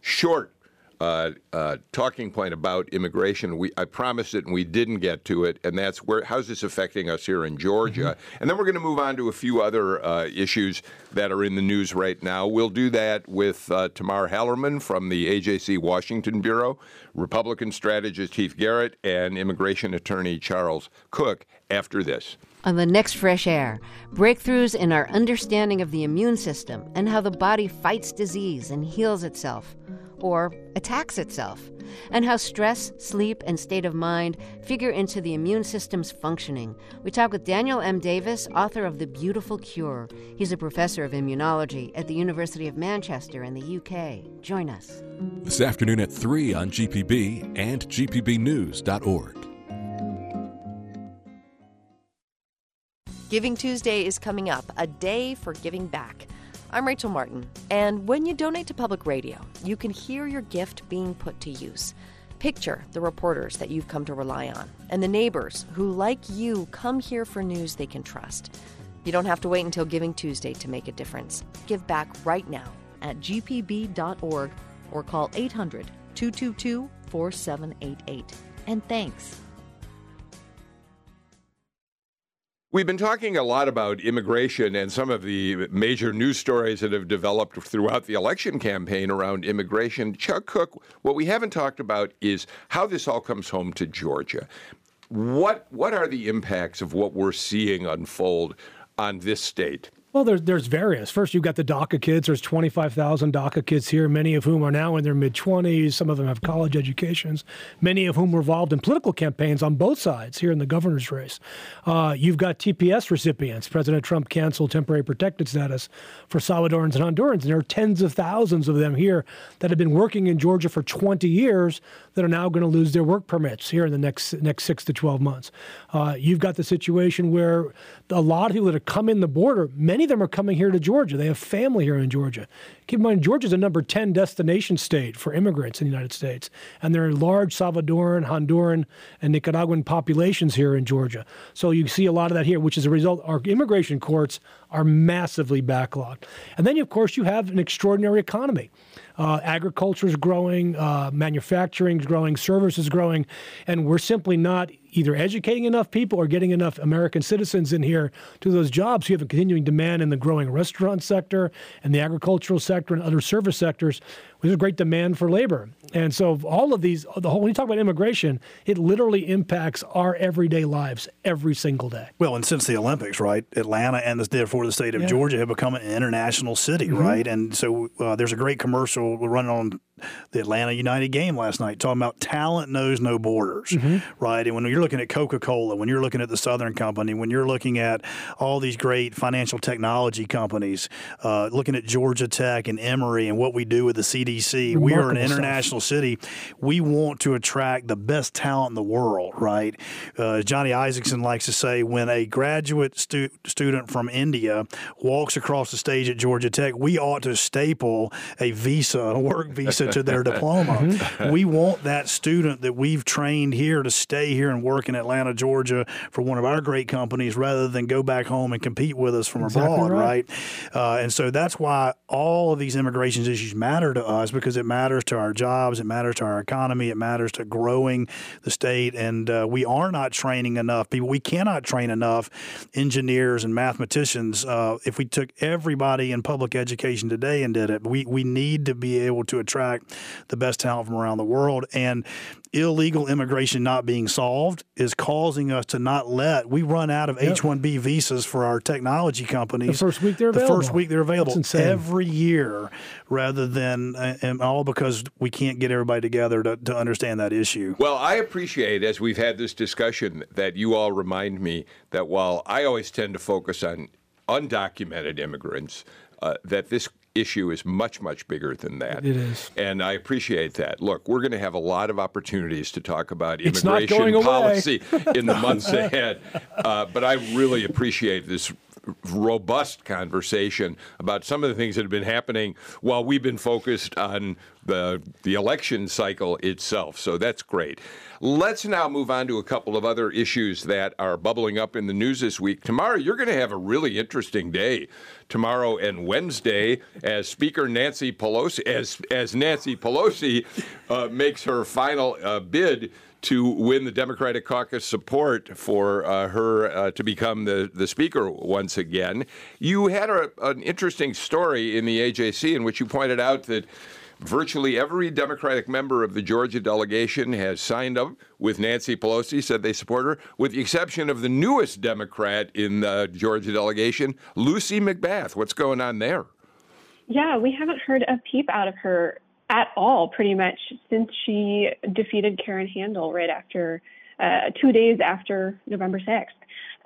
Speaker 2: short uh, uh, talking point about immigration. We I promised it and we didn't get to it, and that's where how's this affecting us here in Georgia? Mm-hmm. And then we're going to move on to a few other uh, issues that are in the news right now. We'll do that with uh, Tamar Hallerman from the AJC Washington Bureau, Republican strategist Heath Garrett, and immigration attorney Charles Cook after this.
Speaker 7: On the next Fresh Air, breakthroughs in our understanding of the immune system and how the body fights disease and heals itself or attacks itself, and how stress, sleep, and state of mind figure into the immune system's functioning. We talk with Daniel M. Davis, author of The Beautiful Cure. He's a professor of immunology at the University of Manchester in the UK. Join us.
Speaker 8: This afternoon at 3 on GPB and GPBnews.org.
Speaker 9: Giving Tuesday is coming up, a day for giving back. I'm Rachel Martin, and when you donate to public radio, you can hear your gift being put to use. Picture the reporters that you've come to rely on, and the neighbors who, like you, come here for news they can trust. You don't have to wait until Giving Tuesday to make a difference. Give back right now at gpb.org or call 800 222 4788. And thanks.
Speaker 2: We've been talking a lot about immigration and some of the major news stories that have developed throughout the election campaign around immigration. Chuck Cook, what we haven't talked about is how this all comes home to Georgia. What what are the impacts of what we're seeing unfold on this state?
Speaker 4: Well, there's there's various. First, you've got the DACA kids. There's 25,000 DACA kids here, many of whom are now in their mid 20s. Some of them have college educations. Many of whom were involved in political campaigns on both sides here in the governor's race. Uh, you've got TPS recipients. President Trump canceled temporary protected status for Salvadorans and Hondurans. And there are tens of thousands of them here that have been working in Georgia for 20 years that are now going to lose their work permits here in the next next six to 12 months. Uh, you've got the situation where a lot of people that have come in the border, many of them are coming here to Georgia. They have family here in Georgia. Keep in mind, Georgia is a number 10 destination state for immigrants in the United States. And there are large Salvadoran, Honduran, and Nicaraguan populations here in Georgia. So you see a lot of that here, which is a result, our immigration courts are massively backlogged. And then, of course, you have an extraordinary economy. Uh, agriculture is growing, uh, manufacturing is growing, service is growing, and we're simply not either educating enough people or getting enough American citizens in here to those jobs. You have a continuing demand in the growing restaurant sector and the agricultural sector and other service sectors. There's a great demand for labor. And so all of these, the whole, when you talk about immigration, it literally impacts our everyday lives every single day.
Speaker 3: Well, and since the Olympics, right, Atlanta and the, therefore the state of yeah. Georgia have become an international city, mm-hmm. right? And so uh, there's a great commercial running on the Atlanta United game last night, talking about talent knows no borders, mm-hmm. right? And when you're looking at Coca Cola, when you're looking at the Southern Company, when you're looking at all these great financial technology companies, uh, looking at Georgia Tech and Emory and what we do with the CDC, Remarkable we are an international stuff. city. We want to attract the best talent in the world, right? Uh, Johnny Isakson likes to say, when a graduate stu- student from India walks across the stage at Georgia Tech, we ought to staple a visa, a work visa to their diploma. Mm-hmm. We want that student that we've trained here to stay here and work in Atlanta, Georgia for one of our great companies rather than go back home and compete with us from exactly abroad, right? right? Uh, and so that's why all of these immigration issues matter to us because it matters to our jobs, it matters to our economy, it matters to growing the state. And uh, we are not training enough people. We cannot train enough engineers and mathematicians. Uh, if we took everybody in public education today and did it, we, we need to be able to attract the best talent from around the world. And illegal immigration not being solved is causing us to not let we run out of H one B visas for our technology companies.
Speaker 4: The first week they're available.
Speaker 3: The first week they're available every year, rather than and all because we can't get everybody together to, to understand that issue.
Speaker 2: Well, I appreciate as we've had this discussion that you all remind me that while I always tend to focus on undocumented immigrants, uh, that this issue is much, much bigger than that.
Speaker 4: It is.
Speaker 2: And I appreciate that. Look, we're going to have a lot of opportunities to talk about immigration policy in the months ahead. Uh, but I really appreciate this robust conversation about some of the things that have been happening while we've been focused on the the election cycle itself. So that's great. Let's now move on to a couple of other issues that are bubbling up in the news this week. Tomorrow, you're going to have a really interesting day. Tomorrow and Wednesday, as Speaker Nancy Pelosi, as as Nancy Pelosi uh, makes her final uh, bid to win the Democratic caucus support for uh, her uh, to become the, the speaker once again. You had a, an interesting story in the AJC in which you pointed out that virtually every Democratic member of the Georgia delegation has signed up with Nancy Pelosi, said they support her, with the exception of the newest Democrat in the Georgia delegation, Lucy McBath. What's going on there?
Speaker 5: Yeah, we haven't heard a peep out of her at all, pretty much, since she defeated Karen Handel right after, uh, two days after November 6th.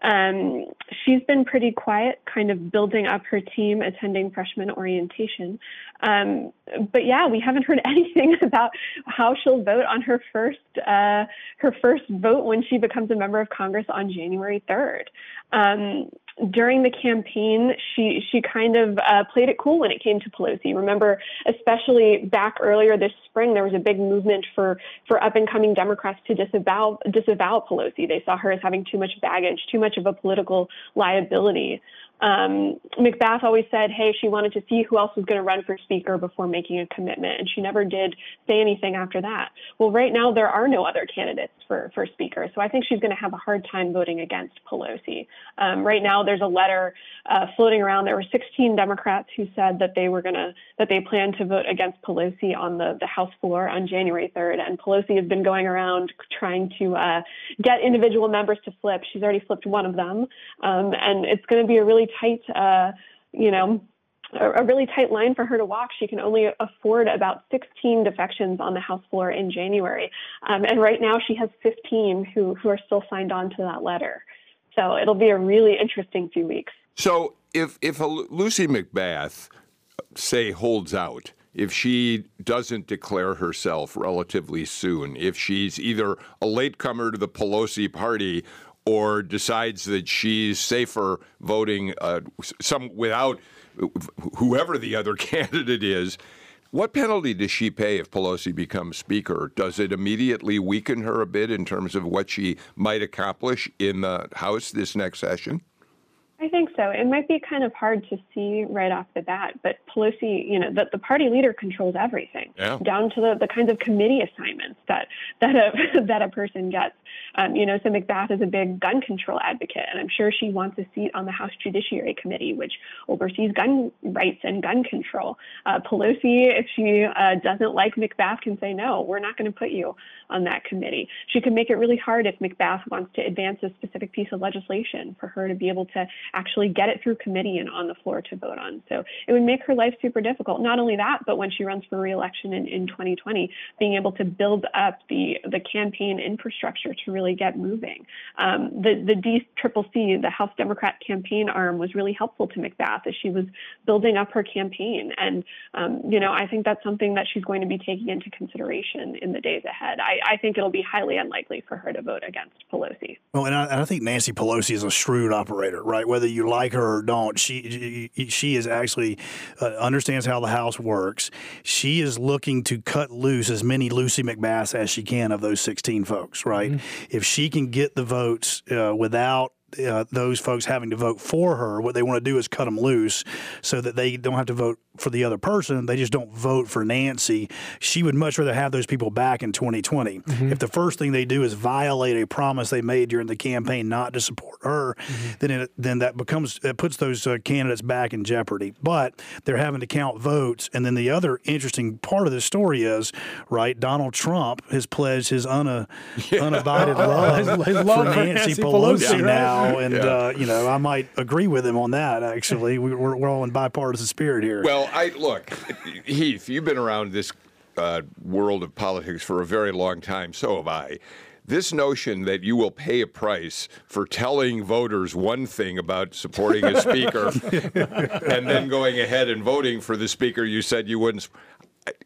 Speaker 5: Um, she's been pretty quiet, kind of building up her team, attending freshman orientation. Um, but yeah, we haven't heard anything about how she'll vote on her first uh, her first vote when she becomes a member of Congress on January 3rd. Um, during the campaign, she she kind of uh, played it cool when it came to Pelosi. Remember, especially back earlier this spring, there was a big movement for for up and coming Democrats to disavow disavow Pelosi. They saw her as having too much baggage, too much of a political liability. Um, McBath always said, hey, she wanted to see who else was going to run for speaker before making a commitment, and she never did say anything after that. Well, right now there are no other candidates for, for speaker, so I think she's going to have a hard time voting against Pelosi. Um, right now, there's a letter uh, floating around. There were 16 Democrats who said that they were going to that they plan to vote against Pelosi on the, the House floor on January 3rd, and Pelosi has been going around trying to uh, get individual members to flip. She's already flipped one of them, um, and it's going to be a really tight, uh, you know, a, really tight line for her to walk. She can only afford about 16 defections on the House floor in January. Um, and right now she has 15 who, who are still signed on to that letter. So it'll be a really interesting few weeks.
Speaker 2: So if, if Lucy McBath, say, holds out, if she doesn't declare herself relatively soon, if she's either a latecomer to the Pelosi party or decides that she's safer voting uh, some without whoever the other candidate is. What penalty does she pay if Pelosi becomes Speaker? Does it immediately weaken her a bit in terms of what she might accomplish in the House this next session?
Speaker 5: I think so. It might be kind of hard to see right off the bat, but Pelosi, you know, the, the party leader controls everything,
Speaker 2: yeah.
Speaker 5: down to the, the kinds of committee assignments that that a that a person gets. Um, you know, so McBath is a big gun control advocate, and I'm sure she wants a seat on the House Judiciary Committee, which oversees gun rights and gun control. Uh, Pelosi, if she uh, doesn't like McBath, can say no. We're not going to put you on that committee. She can make it really hard if McBath wants to advance a specific piece of legislation for her to be able to actually get it through committee and on the floor to vote on. So it would make her life super difficult. Not only that, but when she runs for reelection in, in 2020, being able to build up the, the campaign infrastructure to really get moving. Um, the, the DCCC, the House Democrat campaign arm, was really helpful to McBath as she was building up her campaign. And, um, you know, I think that's something that she's going to be taking into consideration in the days ahead. I, I think it'll be highly unlikely for her to vote against Pelosi.
Speaker 3: Well, and I, and I think Nancy Pelosi is a shrewd operator, right? Whether you like her or don't, she she is actually uh, understands how the House works. She is looking to cut loose as many Lucy McBaths as she can of those 16 folks, right? Mm-hmm. If she can get the votes uh, without uh, those folks having to vote for her. What they want to do is cut them loose so that they don't have to vote for the other person. They just don't vote for Nancy. She would much rather have those people back in 2020. Mm-hmm. If the first thing they do is violate a promise they made during the campaign not to support her, mm-hmm. then it, then that becomes it puts those uh, candidates back in jeopardy. But they're having to count votes. And then the other interesting part of the story is right. Donald Trump has pledged his una, yeah. unabided love,
Speaker 4: his, his love
Speaker 3: for, Nancy, Nancy Pelosi, Pelosi now, and yeah. uh, you know I might agree with him on that. Actually, we're, we're all in bipartisan spirit here.
Speaker 2: Well, I look, Heath. You've been around this uh, world of politics for a very long time. So have I. This notion that you will pay a price for telling voters one thing about supporting a speaker and then going ahead and voting for the speaker you said you wouldn't.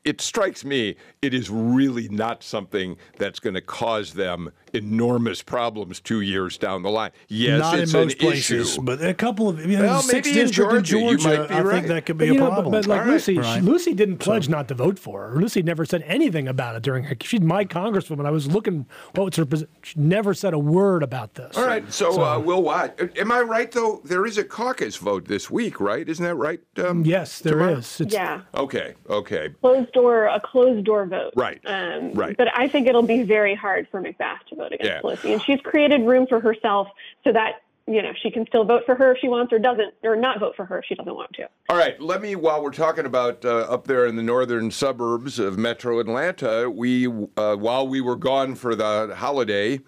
Speaker 2: It strikes me it is really not something that's going to cause them enormous problems two years down the line. Yes,
Speaker 3: Not
Speaker 2: it's
Speaker 3: in most
Speaker 2: an
Speaker 3: places,
Speaker 2: issue.
Speaker 3: but a couple of you know,
Speaker 2: Well,
Speaker 3: six
Speaker 2: maybe in
Speaker 3: district in
Speaker 2: Georgia, you might be
Speaker 3: I
Speaker 2: right.
Speaker 3: think that could be
Speaker 4: But,
Speaker 3: a
Speaker 4: know,
Speaker 3: problem.
Speaker 4: but, but like
Speaker 2: All right.
Speaker 4: Lucy, she- Lucy didn't pledge not to vote for her. Lucy never said anything about it during her. She's my congresswoman. I was looking what was her position. She never said a word about this.
Speaker 2: All right, so, uh, we'll watch. Am I right though? There is a caucus vote this week, right? Isn't that right? Um,
Speaker 4: Yes, there is.
Speaker 2: tomorrow?
Speaker 4: It's,
Speaker 5: Yeah.
Speaker 2: Okay. Okay.
Speaker 5: Closed door, a closed door vote.
Speaker 2: Right,
Speaker 5: Um,
Speaker 2: right.
Speaker 5: But I think it'll be very hard for McBath to vote against
Speaker 2: Yeah.
Speaker 5: Pelosi. And she's created room for herself so that, you know, she can still vote for her if she wants or doesn't, or not vote for her if she doesn't want to.
Speaker 2: All right, let me, while we're talking about uh, up there in the northern suburbs of metro Atlanta, we, uh, while we were gone for the holiday,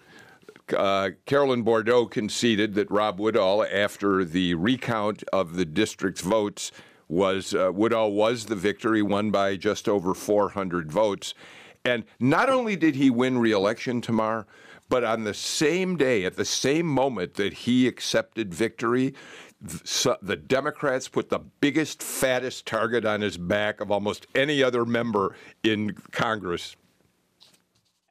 Speaker 2: uh, Carolyn Bourdeaux conceded that Rob Woodall, after the recount of the district's votes, was uh, Woodall was the victory, won by just over 400 votes. And not only did he win re-election tomorrow, but on the same day, at the same moment that he accepted victory, the Democrats put the biggest, fattest target on his back of almost any other member in Congress.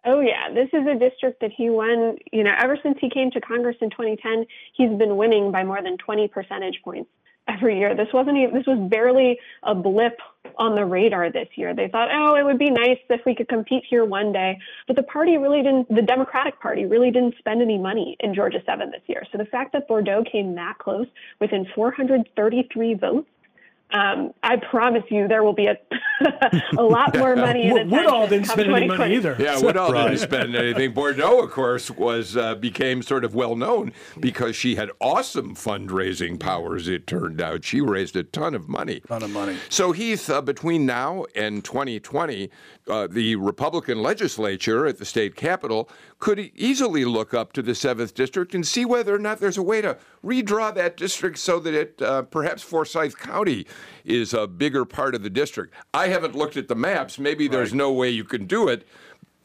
Speaker 5: Oh yeah, this is a district that he won. You know, ever since he came to Congress in 2010, he's been winning by more than 20 percentage points every year. This wasn't even, this was barely a blip on the radar this year. They thought, oh, it would be nice if we could compete here one day, but the party really didn't. The Democratic Party really didn't spend any money in Georgia 7 this year. So the fact that Bourdeaux came that close within 433 votes. Um, I promise you, there will be a, a lot more money in
Speaker 4: Wood- Woodall
Speaker 5: attention
Speaker 4: didn't spend any money either.
Speaker 2: Yeah, Woodall didn't spend anything. Bourdeaux, of course, was uh, became sort of well known because she had awesome fundraising powers. It turned out she raised a ton of money.
Speaker 3: ton of money.
Speaker 2: So Heath, uh, between now and 2020, uh, the Republican legislature at the state capitol could easily look up to the seventh district and see whether or not there's a way to redraw that district so that it uh, perhaps Forsyth County is a bigger part of the district. I haven't looked at the maps. Maybe there's no way you can do it.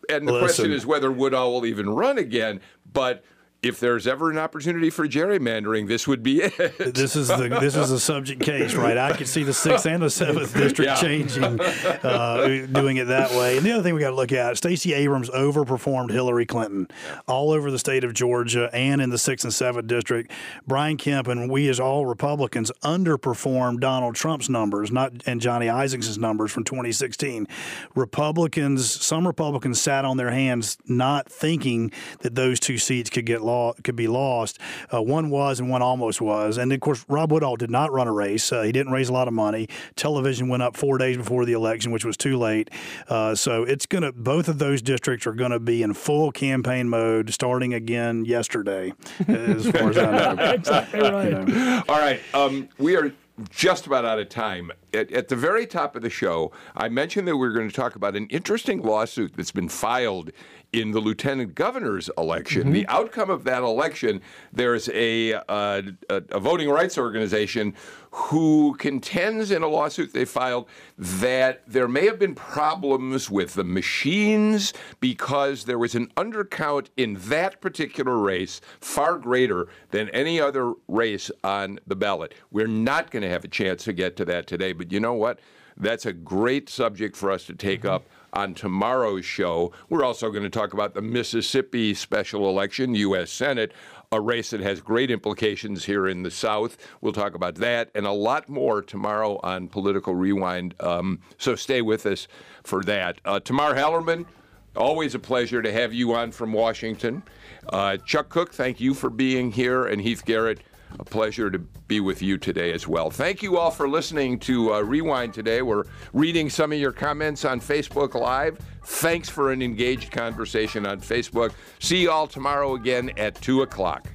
Speaker 2: And the question is whether Woodall will even run again. But if there's ever an opportunity for gerrymandering, this would be it.
Speaker 3: This is the this is a subject case, right? I could see the sixth and the seventh district
Speaker 2: Yeah.
Speaker 3: changing, uh, doing it that way. And the other thing we got to look at: Stacey Abrams overperformed Hillary Clinton all over the state of Georgia and in the sixth and seventh district. Brian Kemp and we, as all Republicans, underperformed Donald Trump's numbers, not and Johnny Isakson's numbers from 2016. Republicans, some Republicans sat on their hands, not thinking that those two seats could get law could be lost. Uh, one was and one almost was. And of course, Rob Woodall did not run a race. Uh, he didn't raise a lot of money. Television went up four days before the election, which was too late. Uh, so it's going to both of those districts are going to be in full campaign mode starting again yesterday, as far as I know.
Speaker 4: exactly right.
Speaker 3: You know.
Speaker 2: All right. Um, we are just about out of time. At, at the very top of the show, I mentioned that we were going to talk about an interesting lawsuit that's been filed in the lieutenant governor's election. The outcome of that election, there's a, uh, a, a voting rights organization who contends in a lawsuit they filed that there may have been problems with the machines because there was an undercount in that particular race far greater than any other race on the ballot. We're not going to have a chance to get to that today, but you know what? That's a great subject for us to take up on tomorrow's show. We're also going to talk about the Mississippi special election, U.S. Senate, a race that has great implications here in the South. We'll talk about that and a lot more tomorrow on Political Rewind. Um, so stay with us for that. Uh, Tamar Hallerman, always a pleasure to have you on from Washington. Uh, Chuck Cook, thank you for being here. And Heath Garrett, a pleasure to be with you today as well. Thank you all for listening to uh, Rewind today. We're reading some of your comments on Facebook Live. Thanks for an engaged conversation on Facebook. See you all tomorrow again at 2 o'clock.